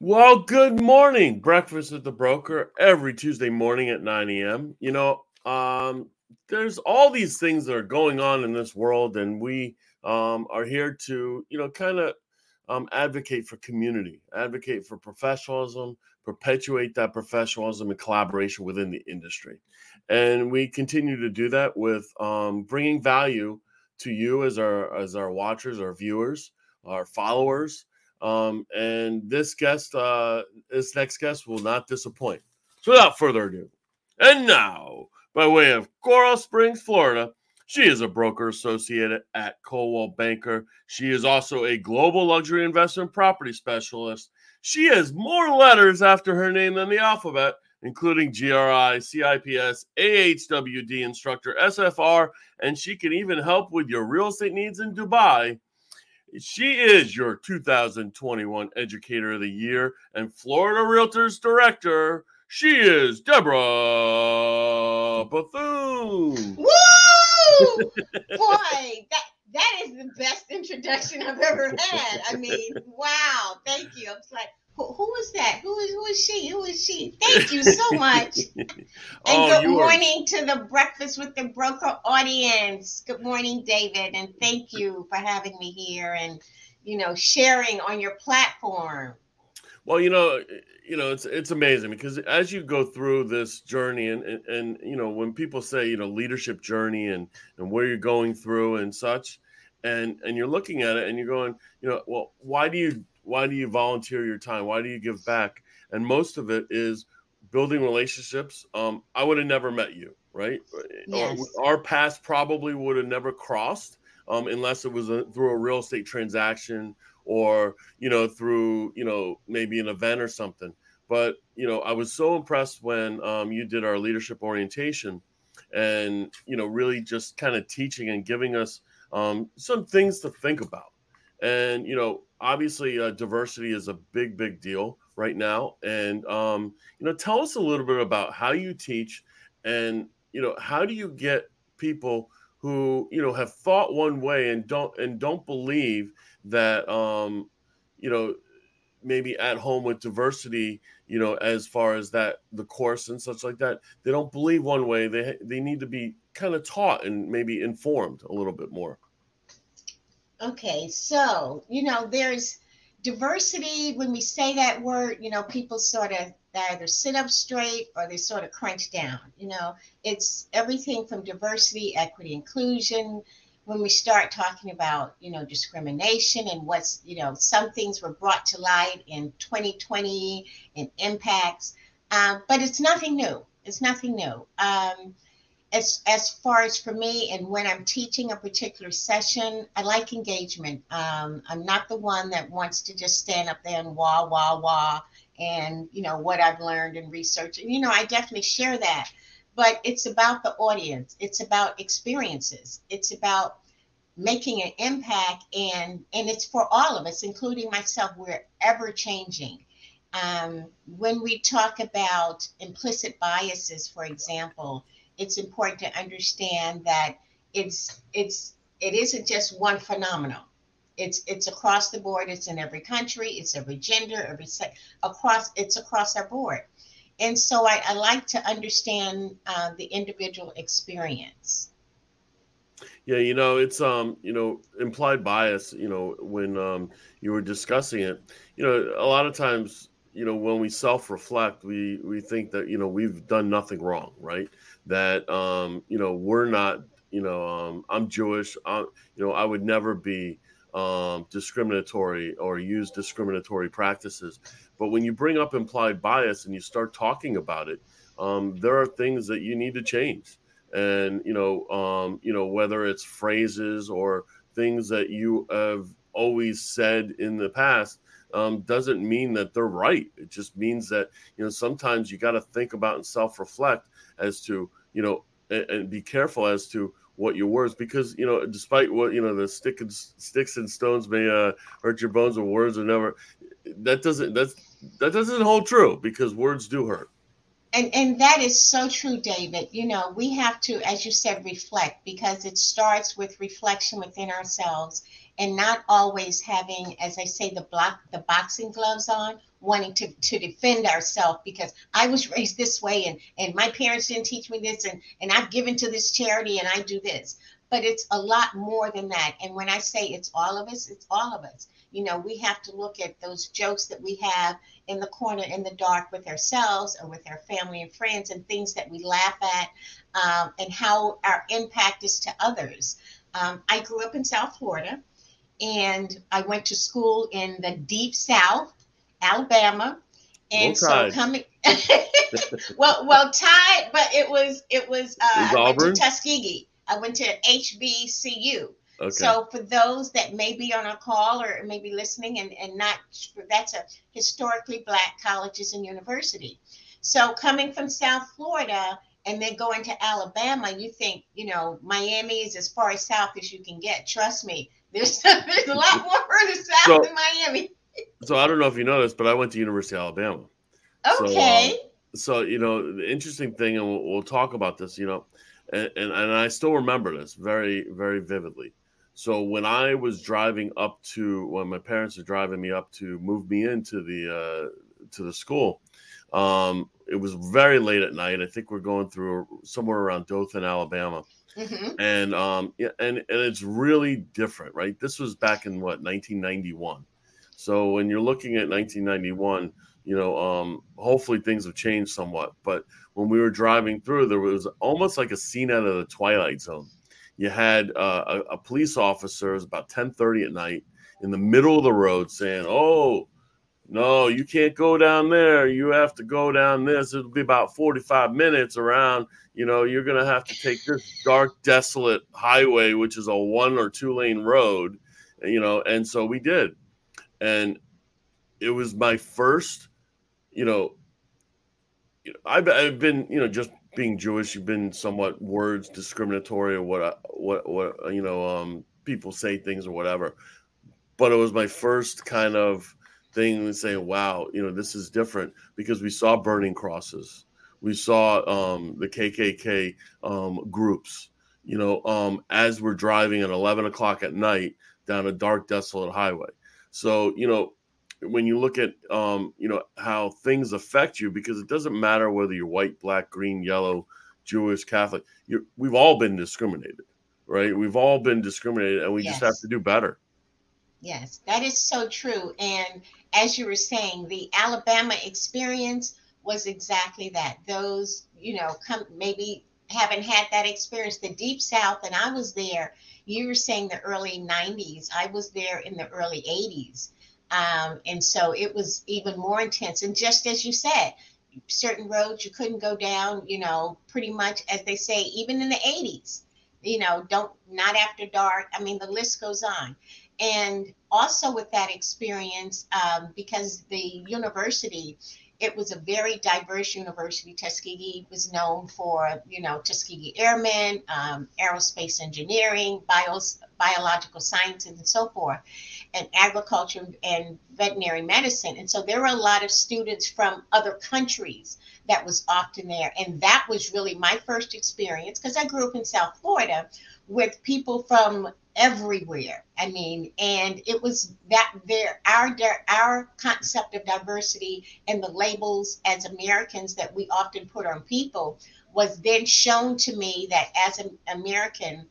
Well, good morning. Breakfast at the broker every Tuesday morning at 9 a.m. You know, um, there's all these things that are going on in this world, and we um, are here to, you know, kind of um, advocate for community, advocate for professionalism, perpetuate that professionalism and collaboration within the industry. And we continue to do that with um, bringing value to you as our as our watchers, our viewers, our followers um, and this guest, uh, this next guest will not disappoint. So without further ado, and now, by way of Coral Springs, Florida, she is a broker associate at Coldwell Banker. She is also a global luxury investment property specialist. She has more letters after her name than the alphabet, including GRI, CIPS, AHWD instructor, SFR, and she can even help with your real estate needs in Dubai. She is your 2021 Educator of the Year and Florida Realtors Director. She is Deborah Bethune. Woo! Boy, that that is the best introduction I've ever had. I mean, wow, thank you. I was like, who, who is that? Who is who is she? Who is she? Thank you so much. Oh, and oh, good morning are... to the Breakfast with the Broker audience. Good morning, David, and thank you for having me here and you know sharing on your platform. Well, you know, you know, it's it's amazing because as you go through this journey, and and, and you know, when people say you know leadership journey and and where you're going through and such, and and you're looking at it and you're going, you know, well, why do you why do you volunteer your time? Why do you give back? And most of it is building relationships. Um, I would have never met you, right? Yes. Our, our paths probably would have never crossed um, unless it was a, through a real estate transaction or you know through you know maybe an event or something. But you know, I was so impressed when um, you did our leadership orientation, and you know, really just kind of teaching and giving us um, some things to think about. And you know, obviously uh, diversity is a big big deal right now. And um, you know tell us a little bit about how you teach and you know how do you get people who you know have thought one way and don't and don't believe that um, you know maybe at home with diversity you know as far as that the course and such like that they don't believe one way. They they need to be kind of taught and maybe informed a little bit more Okay, so you know, there's diversity. When we say that word, you know, people sort of either sit up straight or they sort of crunch down. You know, it's everything from diversity, equity, inclusion. When we start talking about, you know, discrimination and what's, you know, some things were brought to light in 2020 and impacts, um, but it's nothing new. It's nothing new. Um, as as far as for me and when i'm teaching a particular session i like engagement. Um, i'm not the one that wants to just stand up there and wah wah wah and you know what i've learned and research. And you know i definitely share that. But it's about the audience. It's about experiences. It's about making an impact and and it's for all of us including myself. We're ever changing. Um, when we talk about implicit biases for example it's important to understand that it's it's it isn't just one phenomenon. It's it's across the board. It's in every country. It's every gender. Every sex. Across it's across our board. And so I, I like to understand uh, the individual experience. Yeah, you know, it's um, you know, implied bias. You know, when um, you were discussing it, you know, a lot of times, you know, when we self-reflect, we we think that you know we've done nothing wrong, right? That um, you know we're not you know um, I'm Jewish. I'm, you know I would never be um, discriminatory or use discriminatory practices. But when you bring up implied bias and you start talking about it, um, there are things that you need to change. And you know, um, you know whether it's phrases or things that you have always said in the past um, doesn't mean that they're right. It just means that you know sometimes you got to think about and self-reflect as to you know and, and, be careful as to what your words because you know despite what you know the stick and sticks and stones may uh, hurt your bones or words are never that doesn't that's that doesn't hold true because words do hurt. And and that is so true david. You know we have to as you said reflect because it starts with reflection within ourselves and not always having, as I say, the block the boxing gloves on, wanting to, to defend ourselves because I was raised this way and, and my parents didn't teach me this and, and I've given to this charity and I do this. But it's a lot more than that. And when I say it's all of us, it's all of us. You know, we have to look at those jokes that we have in the corner in the dark with ourselves or with our family and friends and things that we laugh at um, and how our impact is to others. Um, I grew up in South Florida and I went to school in the deep South, Alabama. And so coming, well, well, tied, but it was it was uh, I went to Tuskegee. I went to HBCU. Okay. So for those that may be on a call or maybe listening and, and not, that's a historically black colleges and university. So coming from South Florida, and then going to Alabama, you think, you know, Miami is as far south as you can get. Trust me, there's, there's a lot more further south so, than Miami. so I don't know if you know this, but I went to University of Alabama. Okay. So, um, so you know, the interesting thing, and we'll, we'll talk about this, you know, and, and, and I still remember this very, very vividly. So when I was driving up to when my parents were driving me up to move me into the uh, to the school, um, it was very late at night. I think we're going through somewhere around Dothan, Alabama. Mm-hmm. And um, yeah, and and it's really different, right? This was back in what 1991. So when you're looking at 1991, you know, um, hopefully things have changed somewhat. But when we were driving through, there was almost like a scene out of the Twilight Zone. You had uh, a, a police officer, it was about 10:30 at night, in the middle of the road, saying, "Oh, no, you can't go down there. You have to go down this. It'll be about 45 minutes around. You know, you're going to have to take this dark, desolate highway, which is a one or two lane road, you know. And so we did. And it was my first, you know, I've, I've been, you know, just being Jewish, you've been somewhat words discriminatory or what, what, what, you know, um, people say things or whatever. But it was my first kind of, thing and saying, wow, you know, this is different because we saw burning crosses. We saw um, the KKK um, groups, you know, um, as we're driving at 11 o'clock at night down a dark, desolate highway. So, you know, when you look at, um, you know, how things affect you, because it doesn't matter whether you're white, black, green, yellow, Jewish, Catholic, we've all been discriminated, right? We've all been discriminated and we yes. just have to do better. Yes, that is so true. And as you were saying, the Alabama experience was exactly that. Those, you know, come maybe haven't had that experience. The Deep South, and I was there. You were saying the early 90s. I was there in the early 80s. Um, and so it was even more intense. And just as you said, certain roads you couldn't go down, you know, pretty much as they say, even in the 80s, you know, don't, not after dark. I mean, the list goes on and also with that experience um, because the university it was a very diverse university. Tuskegee was known for you know tuskegee airmen um, aerospace engineering bios, biological sciences and so forth and agriculture and veterinary medicine. And so there were a lot of students from other countries that was often there. And that was really my first experience because i grew up in south florida with people from everywhere. I mean, and it was that there our our concept of diversity and the labels as Americans that we often put on people was then shown to me that as an American,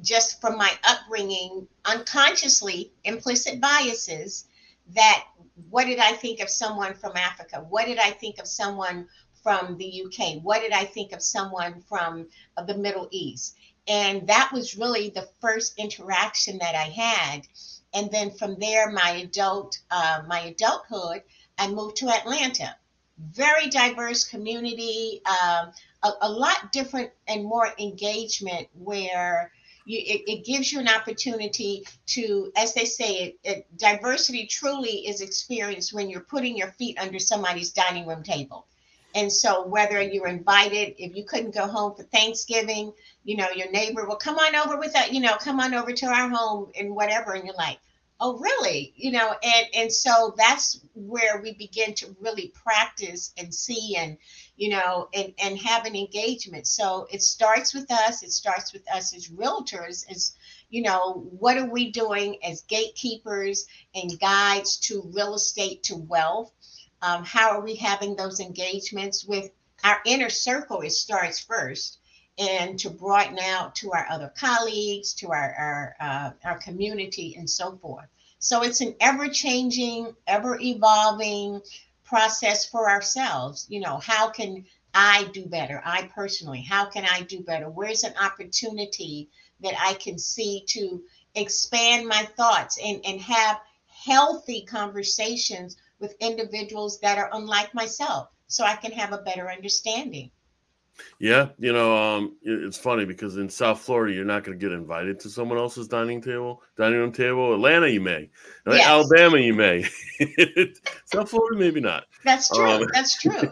just from my upbringing, unconsciously implicit biases that what did I think of someone from Africa? What did I think of someone from the UK? What did I think of someone from the Middle East? And that was really the first interaction that I had. And then from there, my adult, uh, my adulthood, I moved to Atlanta. Very diverse community, um, a, a, lot different and more engagement where you, it, it, gives you an opportunity to, as they say, it, it, diversity truly is experienced when you're putting your feet under somebody's dining room table. And so, whether you're invited, if you couldn't go home for Thanksgiving, you know, your neighbor will come on over with that, you know, come on over to our home and whatever. And you're like, oh, really? You know, and and so that's where we begin to really practice and see and, you know, and and have an engagement. So it starts with us. It starts with us as realtors, as you know, what are we doing as gatekeepers and guides to real estate to wealth? Um, how are we having those engagements with our inner circle? It starts first, and to broaden out to our other colleagues, to our our, uh, our community, and so forth. So it's an ever changing, ever evolving process for ourselves. You know, how can I do better? I personally, how can I do better? Where's an opportunity that I can see to expand my thoughts and, and have healthy conversations with individuals that are unlike myself so I can have a better understanding? Yeah, you know, um, it's funny because in South Florida, you're not going to get invited to someone else's dining table, dining room table. Atlanta, you may. Yes. Alabama, you may. South Florida, maybe not. That's true. Um, That's true.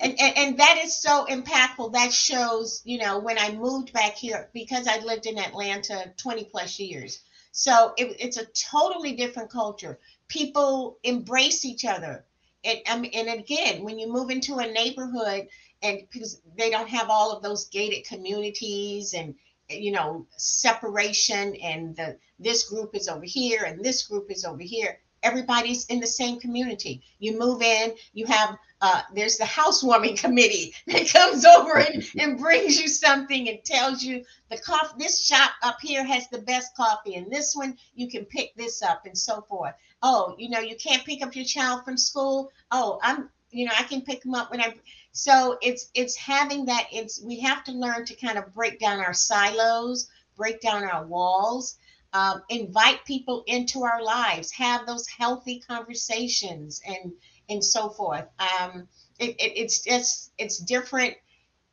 and, and and that is so impactful. That shows, you know, when I moved back here because I lived in Atlanta 20 plus years. So it, it's a totally different culture. People embrace each other. And, and again, when you move into a neighborhood and because they don't have all of those gated communities and you know separation and the this group is over here and this group is over here everybody's in the same community you move in you have uh, there's the housewarming committee that comes over and, and brings you something and tells you the coffee this shop up here has the best coffee and this one you can pick this up and so forth. Oh you know you can't pick up your child from school? Oh i'm you know i can pick them up when i so it's it's having that it's we have to learn to kind of break down our silos break down our walls um, invite people into our lives have those healthy conversations and and so forth. Um, it, it, it's just it's different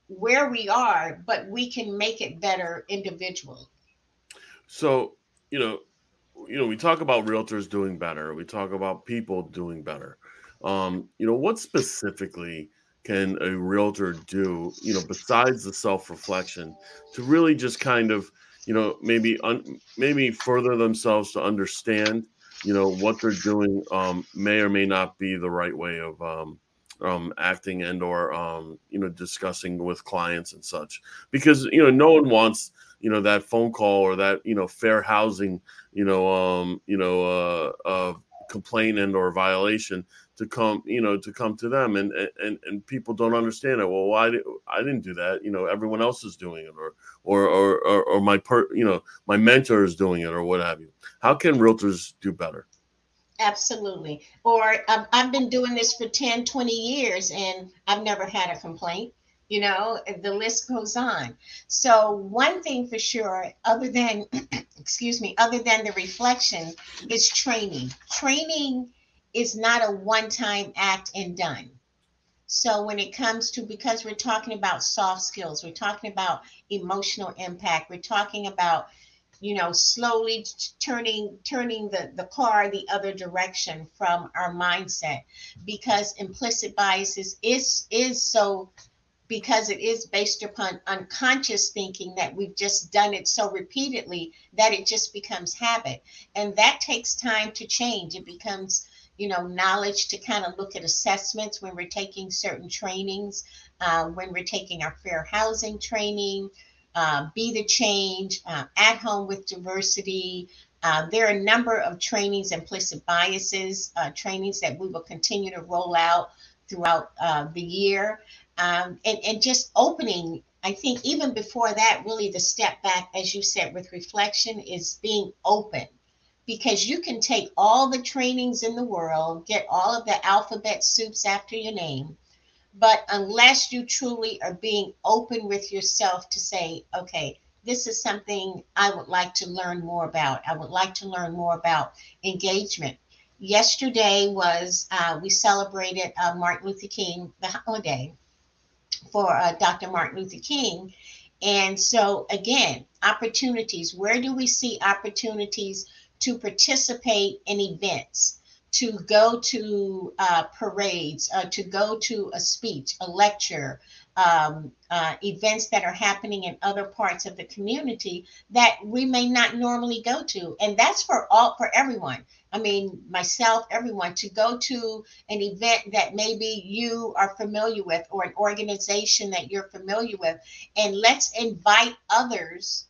where we are but we can make it better individually. So you know you know we talk about realtors doing better. We talk about people doing better. Um, you know what specifically can a realtor do, you know, besides the self-reflection to really just kind of, you know, maybe un, maybe further themselves to understand, you know, what they're doing um, may or may not be the right way of um, um, acting and or um, you know discussing with clients and such. Because you know no one wants you know that phone call or that you know fair housing you know um you know uh, uh complaint and or violation to come you know to come to them. And and and people don't understand it. Well why i didn't do that. You know everyone else is doing it or or or or, or my per you know my mentor is doing it or what have you. How can realtors do better? Absolutely. Or um, i've been doing this for 10 20 years and i've never had a complaint you know the list goes on. So one thing for sure other than excuse me other than the reflection is training. Training is not a one time act and done. So when it comes to because we're talking about soft skills, we're talking about emotional impact, we're talking about you know slowly turning turning the the car the other direction from our mindset. Because implicit biases is is so because it is based upon unconscious thinking that we've just done it so repeatedly that it just becomes habit and that takes time to change it becomes you know, knowledge to kind of look at assessments when we're taking certain trainings, uh, when we're taking our fair housing training, uh, be the change, uh, at home with diversity. Uh, there are a number of trainings, implicit biases, uh, trainings that we will continue to roll out throughout uh, the year. Um, and, and just opening, I think even before that, really the step back, as you said, with reflection is being open because you can take all the trainings in the world, get all of the alphabet soups after your name, but unless you truly are being open with yourself to say, okay, this is something I would like to learn more about. I would like to learn more about engagement. Yesterday was, uh, we celebrated uh, Martin Luther King, the holiday for uh, Dr. Martin Luther King. And so, again, opportunities. Where do we see opportunities to participate in events, to go to uh, parades, uh, to go to a speech, a lecture, um, uh, events that are happening in other parts of the community that we may not normally go to, and that's for all for everyone. I mean, myself, everyone, to go to an event that maybe you are familiar with or an organization that you're familiar with, and let's invite others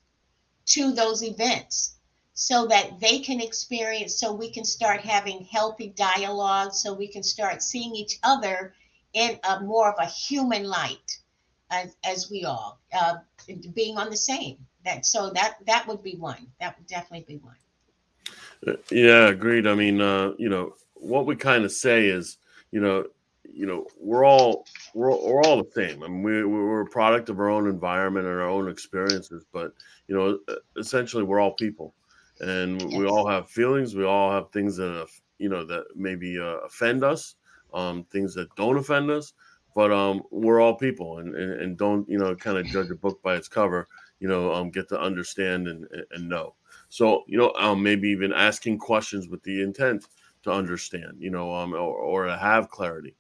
to those events so that they can experience, so we can start having healthy dialogue, so we can start seeing each other in a more of a human light as, as we all uh, being on the same. That so that that would be one. That would definitely be one yeah agreed. I mean uh you know what we kind of say is you know you know we're all we're, we're all the same. I mean we, we're a product of our own environment and our own experiences but you know essentially we're all people. And we all have feelings. We all have things that you know that maybe uh, offend us um, things that don't offend us but um, we're all people. And, and, and don't you know kind of judge a book by its cover you know um, get to understand and, and know so you know um, maybe even asking questions with the intent to understand you know um, or, or to have clarity.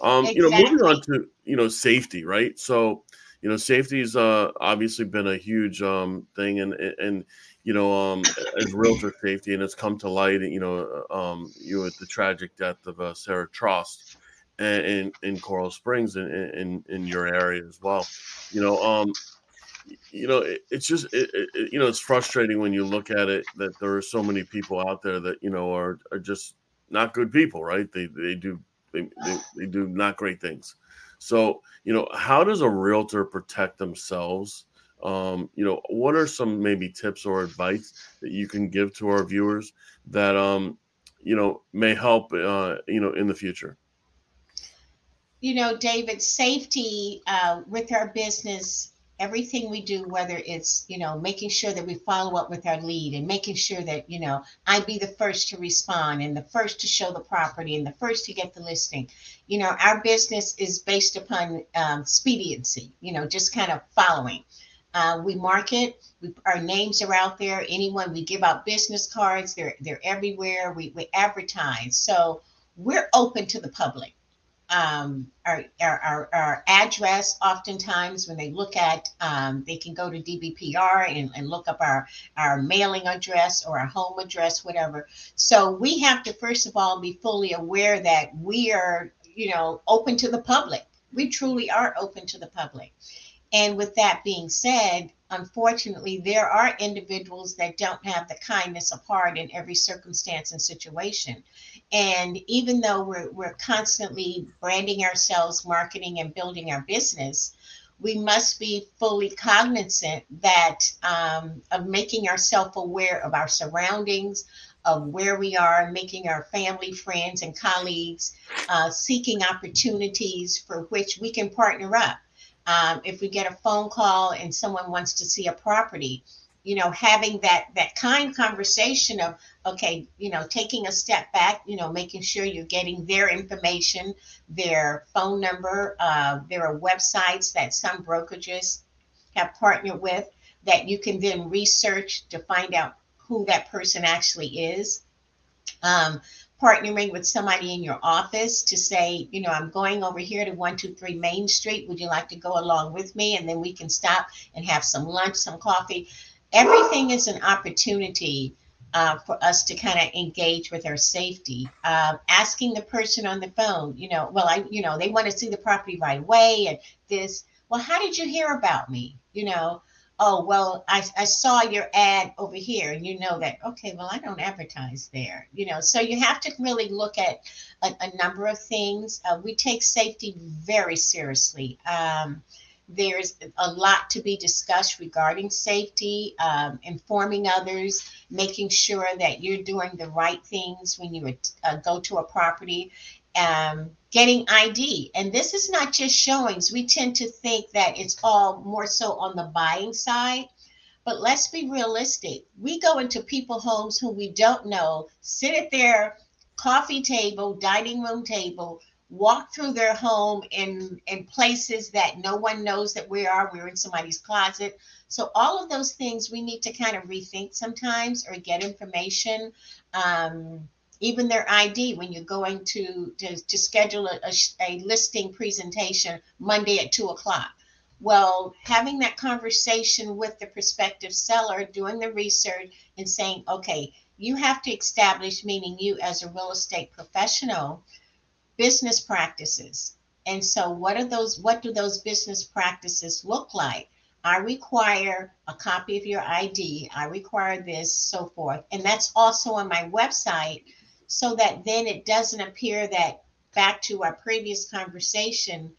Um, exactly. you know moving on to you know safety right? So you know safety has uh, obviously been a huge um, thing and and you know um, as realtor safety and it's come to light you know um, you know, with the tragic death of uh, sarah trost in in coral springs in, in in your area as well. You know um you know it, it's just it, it, you know it's frustrating when you look at it that there are so many people out there that you know are, are just not good people right? They they do they, they, they do not great things. So you know how does a realtor protect themselves? Um, you know what are some maybe tips or advice that you can give to our viewers that um, you know may help uh, you know in the future? You know david safety uh, with our business everything we do whether it's you know making sure that we follow up with our lead and making sure that you know i be the first to respond and the first to show the property and the first to get the listing. You know our business is based upon um, expediency you know just kind of following. Uh, we market we, our names are out there. Anyone we give out business cards. They're they're everywhere. We, we advertise. So we're open to the public um, our, our, our, address oftentimes when they look at um, they can go to dbpr and, and look up our, our mailing address or our home address whatever. So we have to first of all be fully aware that we are you know open to the public. We truly are open to the public. And with that being said unfortunately, there are individuals that don't have the kindness of heart in every circumstance and situation. And even though we're, we're constantly branding ourselves, marketing, and building our business, we must be fully cognizant that um, of making ourselves aware of our surroundings, of where we are, making our family, friends, and colleagues, uh, seeking opportunities for which we can partner up. Um, if we get a phone call and someone wants to see a property you know having that that kind conversation of okay you know taking a step back you know making sure you're getting their information their phone number uh, there are websites that some brokerages have partnered with that you can then research to find out who that person actually is um, partnering with somebody in your office to say, you know, I'm going over here to 123 Main Street. Would you like to go along with me? And then we can stop and have some lunch, some coffee. Everything is an opportunity uh, for us to kind of engage with our safety. Uh, asking the person on the phone, you know, well, I, you know, they want to see the property right away and this. Well, how did you hear about me? You know, oh well I, I saw your ad over here and you know that okay well i don't advertise there you know so you have to really look at a, a number of things uh, we take safety very seriously um, there's a lot to be discussed regarding safety um, informing others making sure that you're doing the right things when you uh, go to a property um, getting ID. And this is not just showings. We tend to think that it's all more so on the buying side. But let's be realistic. We go into people homes who we don't know, sit at their coffee table, dining room table, walk through their home in in places that no one knows that we are. We're in somebody's closet. So all of those things we need to kind of rethink sometimes or get information. Um, even their ID when you're going to to, to schedule a, a, a listing presentation Monday at two o'clock. Well, having that conversation with the prospective seller, doing the research, and saying, okay, you have to establish, meaning you as a real estate professional, business practices. And so, what are those? What do those business practices look like? I require a copy of your ID. I require this, so forth. And that's also on my website so that then it doesn't appear that back to our previous conversation,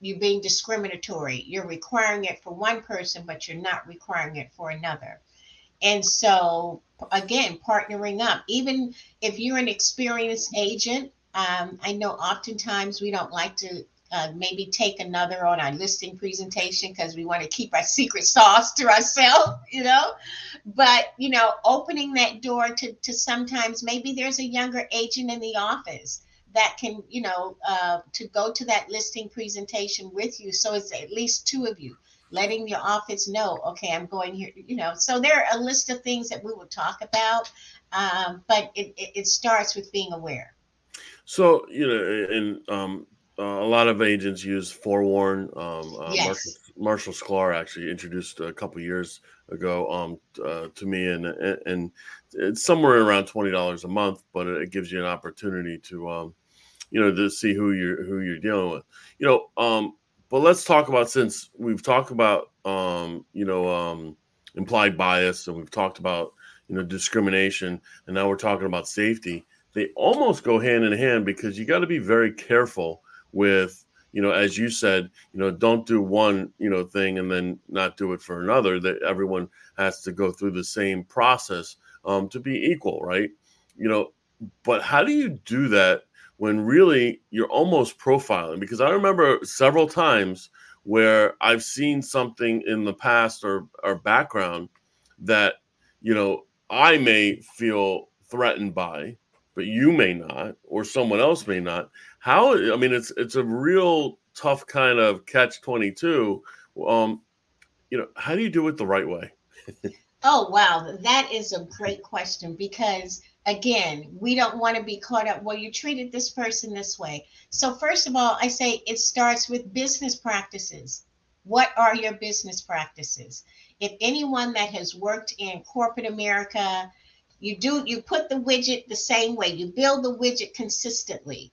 you're being discriminatory. You're requiring it for one person, but you're not requiring it for another. And so, again, partnering up, even if you're an experienced agent, um, I know oftentimes we don't like to uh, maybe take another on our listing presentation because we want to keep our secret sauce to ourselves, you know. But you know, opening that door to to sometimes maybe there's a younger agent in the office that can, you know, uh, to go to that listing presentation with you. So it's at least two of you letting your office know, okay, I'm going here, you know. So there are a list of things that we will talk about, um, but it, it, it, starts with being aware. So, you know, and um, uh, a lot of agents use Forewarn. Um, uh, yes. Marshall, Marshall Sklar actually introduced a couple years ago um, uh, to me, and and it's somewhere around twenty dollars a month, but it gives you an opportunity to um, you know, to see who you're who you're dealing with. You know, um, but let's talk about since we've talked about um, you know, um, implied bias and we've talked about you know discrimination, and now we're talking about safety. They almost go hand in hand because you got to be very careful with you know as you said you know don't do one you know thing and then not do it for another that everyone has to go through the same process um, to be equal right? You know but how do you do that when really you're almost profiling? Because i remember several times where i've seen something in the past or or background that you know i may feel threatened by but you may not or someone else may not how i mean it's it's a real tough kind of catch 22 um you know how do you do it the right way oh wow that is a great question because again, we don't want to be caught up. Well, you treated this person this way. So, first of all, I say it starts with business practices. What are your business practices? If anyone that has worked in corporate America, you do you put the widget the same way. You build the widget consistently.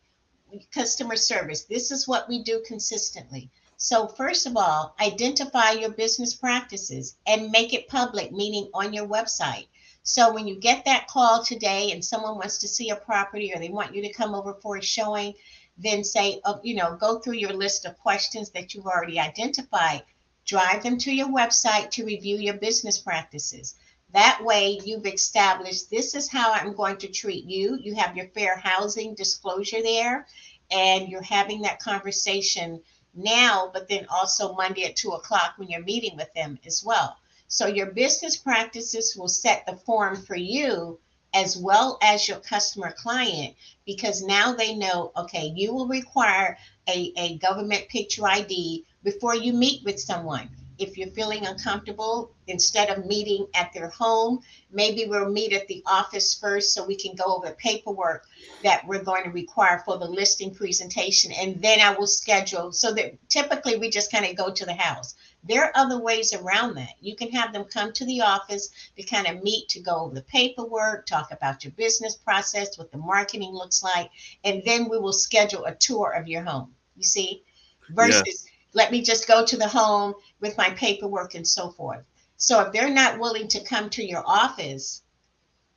Customer service. This is what we do consistently. So, first of all, identify your business practices and make it public, meaning on your website so when you get that call today and someone wants to see a property or they want you to come over for a showing, then say, oh, you know, go through your list of questions that you've already identified. Drive them to your website to review your business practices. That way, you've established this is how I'm going to treat you. You have your fair housing disclosure there, and you're having that conversation now, but then also Monday at two o'clock when you're meeting with them as well. So your business practices will set the form for you as well as your customer client because now they know okay you will require a, a government picture id before you meet with someone if you're feeling uncomfortable instead of meeting at their home maybe we'll meet at the office first so we can go over paperwork that we're going to require for the listing presentation and then i will schedule so that typically we just kind of go to the house there are other ways around that. You can have them come to the office to kind of meet to go over the paperwork, talk about your business process, what the marketing looks like, and then we will schedule a tour of your home. You see, versus yeah. Let me just go to the home with my paperwork and so forth. So if they're not willing to come to your office,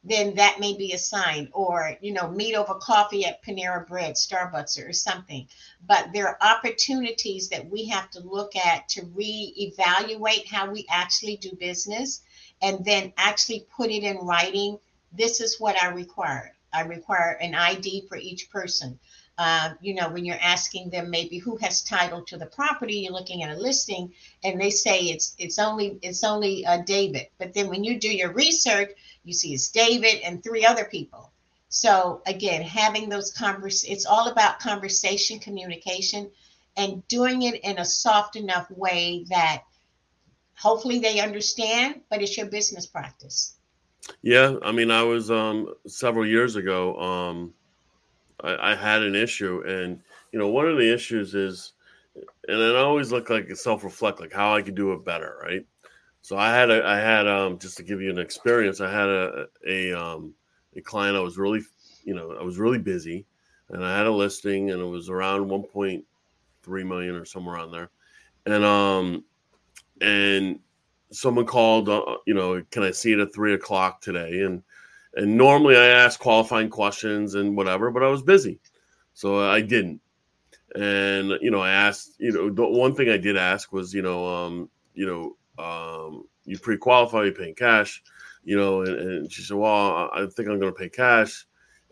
then that may be a sign. Or you know meet over coffee at panera bread starbucks or something. But there are opportunities that we have to look at to reevaluate how we actually do business and then actually put it in writing this is what i require. I require an id for each person uh, you know when you're asking them maybe who has title to the property you're looking at a listing and they say it's it's only it's only uh, david but then when you do your research you see it's David and three other people. So again, having those convers it's all about conversation, communication, and doing it in a soft enough way that hopefully they understand, but it's your business practice. Yeah, I mean, I was um several years ago. Um, I, I had an issue, and you know, one of the issues is, and I always look like self reflect, like how I could do it better, right? So I had a, I had um just to give you an experience. I had a a um a client. I was really, you know, I was really busy, and I had a listing, and it was around 1.3 million or somewhere on there, and um and someone called, uh, you know, can I see it at three o'clock today? And and normally I ask qualifying questions and whatever, but I was busy, so I didn't. And you know, I asked, you know, the one thing I did ask was, you know, um, you know, um, you pre-qualify, you paying cash, you know, and, and she said, well, I think I'm going to pay cash.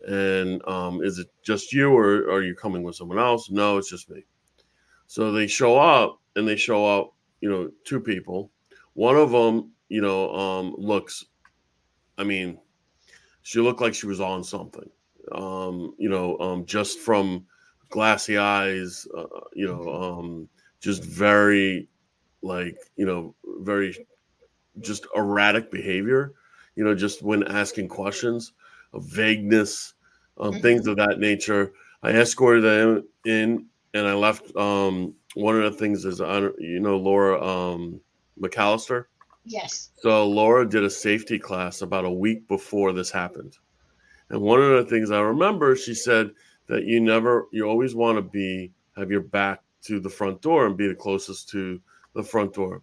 And um, is it just you, or, or are you coming with someone else? No, it's just me. So they show up, and they show up, you know, two people. One of them, you know, um, looks, I mean, she looked like she was on something, um, you know, um, just from glassy eyes, uh, you know, um, just very, like, you know, very, just erratic behavior, you know, just when asking questions, of vagueness, um, mm-hmm. things of that nature. I escorted them in, and I left. Um, one of the things is, I, you know, Laura um, McAllister. Yes. So Laura did a safety class about a week before this happened. And one of the things I remember, she said that you never, you always want to be, have your back to the front door and be the closest to the front door.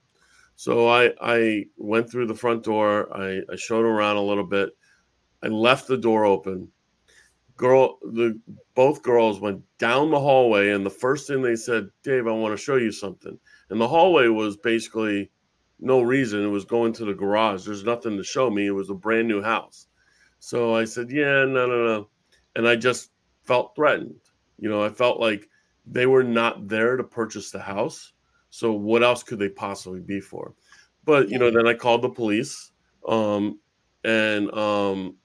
So I, I went through the front door. I, I showed around a little bit. I left the door open. Girl, the both girls went down the hallway, and the first thing they said, Dave, I want to show you something. And the hallway was basically no reason. It was going to the garage. There's nothing to show me. It was a brand new house. So I said, Yeah, no, no, no. And I just felt threatened. You know, I felt like they were not there to purchase the house. So what else could they possibly be for? But you know, then I called the police, um, and um,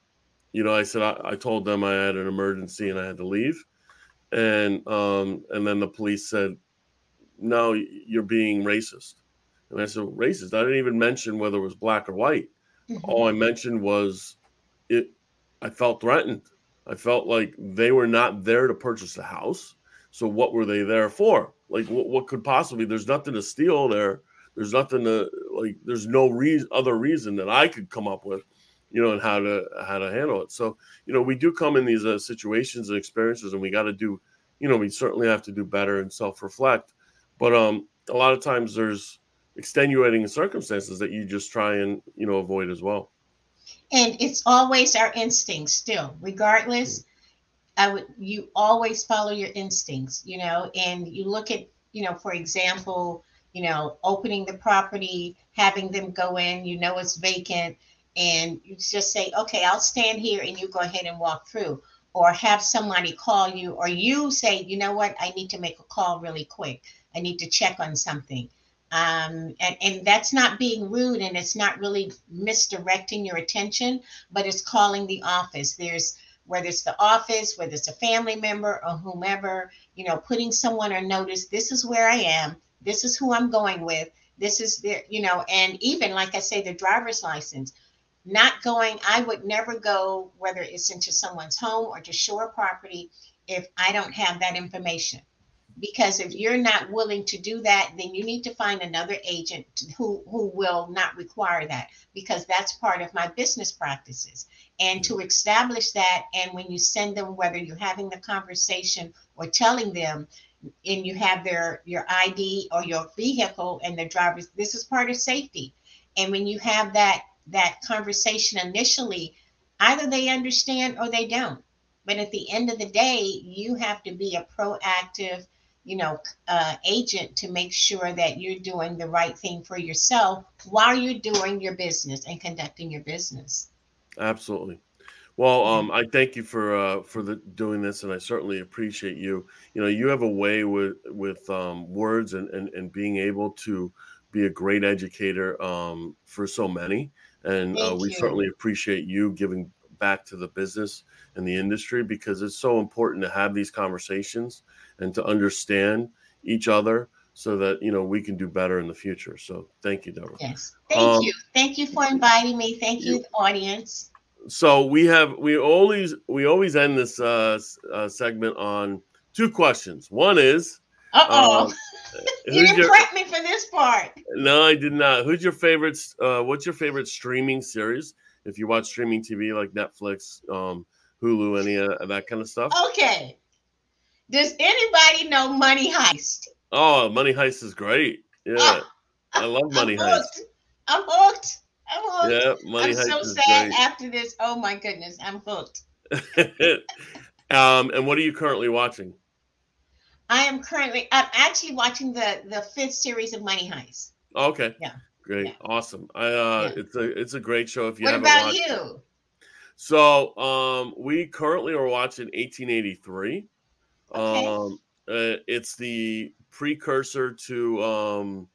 you know, I said I, I, told them I had an emergency and I had to leave, and um, and then the police said, "No, you're being racist." And I said, racist? I didn't even mention whether it was black or white. Mm-hmm. All I mentioned was it. I felt threatened. I felt like they were not there to purchase the house. So what were they there for? Like what, what could possibly? There's nothing to steal there. There's nothing to like. There's no reason, other reason that I could come up with, you know, and how to how to handle it. So you know, we do come in these uh, situations and experiences, and we got to do, you know, we certainly have to do better and self reflect. But um, a lot of times there's extenuating circumstances that you just try and you know avoid as well. And it's always our instincts still regardless i would you always follow your instincts you know and you look at you know for example you know opening the property having them go in you know it's vacant and you just say okay i'll stand here and you go ahead and walk through or have somebody call you or you say you know what? I need to make a call really quick. I need to check on something um, and, and that's not being rude and it's not really misdirecting your attention but it's calling the office. There's whether it's the office whether it's a family member or whomever you know putting someone on notice this is where i am. This is who i'm going with. This is the you know and even like i say the driver's license. Not going i would never go whether it's into someone's home or to shore property if i don't have that information because if you're not willing to do that then you need to find another agent who who will not require that because that's part of my business practices. And to establish that and when you send them whether you're having the conversation or telling them and you have their your id or your vehicle and the driver's this is part of safety. And when you have that that conversation initially either they understand or they don't. But at the end of the day you have to be a proactive you know, uh, agent to make sure that you're doing the right thing for yourself while you're doing your business and conducting your business. Absolutely. Well, um, I thank you for uh, for the, doing this, and I certainly appreciate you. You know, you have a way with with um, words and, and and being able to be a great educator um, for so many, and uh, we you. certainly appreciate you giving back to the business and the industry because it's so important to have these conversations and to understand each other so that you know we can do better in the future. So thank you, Deborah. Yes, thank um, you, thank you for inviting me. Thank you, audience. So we have we always we always end this uh, uh segment on two questions. One is, uh oh, you didn't your, prep me for this part. No, I did not. Who's your favorite? Uh, what's your favorite streaming series? If you watch streaming TV like Netflix, um, Hulu, any of that kind of stuff. Okay, does anybody know Money Heist? Oh, Money Heist is great. Yeah. Oh, I love Money I'm Heist. hooked. I'm hooked. I'm hooked. Yeah, Money I'm Heist so sad after this. Oh my goodness, I'm hooked. um, and what are you currently watching? I am currently. I'm actually watching the the fifth series of Money Heist. Okay. Yeah. Great. Yeah. Awesome. I uh Yeah. it's a it's a great show if you what haven't about watched. you? So, um we currently are watching 1883. Okay. Um uh, it's the precursor to um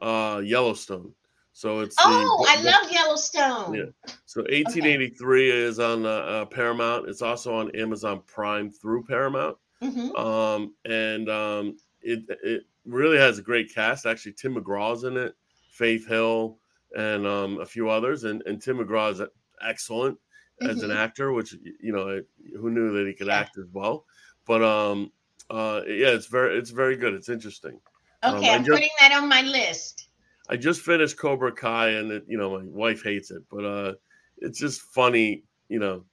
uh Yellowstone. So it's the Oh, I love Yellowstone. Yeah. So 1883 is on uh, uh, Paramount. It's also on Amazon Prime through Paramount. mm-hmm. Um, and um, it it really has a great cast. Actually, Tim McGraw's in it, Faith Hill, and um, a few others. And and Tim McGraw is excellent as an Mhm. actor, which you know who knew that he could Yeah. act as well. But um, uh, yeah, it's very it's very good. It's interesting. Um, Okay, I I'm just- putting that on my list. I just finished Cobra Kai, and it, you know my wife hates it, but uh, it's just funny. You know,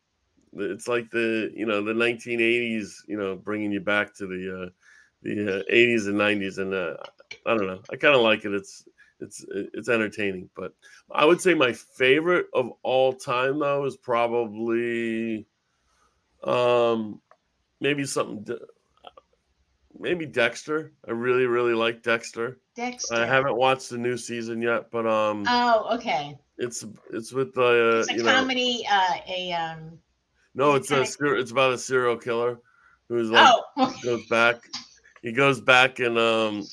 it's like the you know the 1980s. You know, bringing you back to the uh, the uh, 80s and 90s, and uh, I don't know. I kind of like it. It's it's it's entertaining, but I would say my favorite of all time though is probably um maybe something. De- Maybe Dexter. I really, really like Dexter. Dexter. I haven't watched the new season yet, but um, Oh, okay. it's it's with the uh, It's a you know comedy. Uh, a um. no, it's a kinda- it's about a serial killer who's like Oh, goes back. He goes back and um,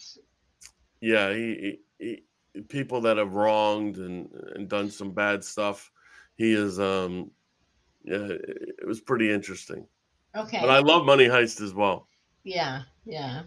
yeah, he, he, he people that have wronged and and done some bad stuff. He is um, yeah, it, it was pretty interesting. Okay. But I love Money Heist as well. yeah, yeah.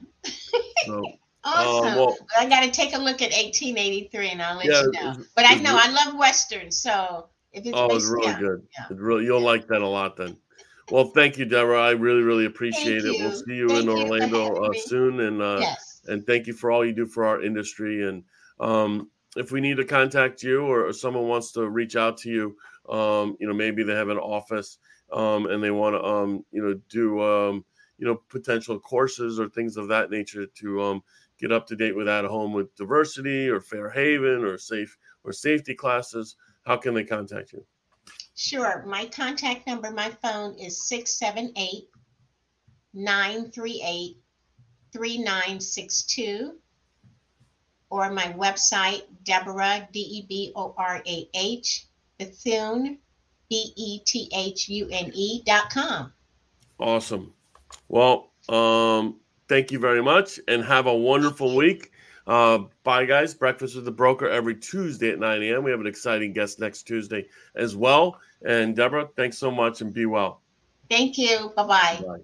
So Awesome. well- I got to take a look at 1883, and I'll let Yeah, you know. But I know I love westerns, so if it's oh, it's really yeah. good. yeah. It really you'll like that a lot then. Well, thank you, Deborah. I really, really appreciate Thank it. We'll see you Thank in you Orlando uh, soon, and uh, yes. and thank you for all you do for our industry. And um, if we need to contact you or, or someone wants to reach out to you, um, you know, maybe they have an office um, and they want to, um, you know, do, um, you know, potential courses or things of that nature to um, get up to date with at home with diversity or Fair Haven or safe or safety classes. How can they contact you? Sure. My contact number, my phone is 678 938 3962. Or my website, Deborah, D E B O R A H, Bethune, B E T H U N E dot com. Awesome. Well, um, thank you very much and have a wonderful week. Uh, bye, guys. Breakfast with the Broker every Tuesday at 9 a.m. We have an exciting guest next Tuesday as well. And Deborah, thanks so much and be well. Thank you. Bye bye. Bye.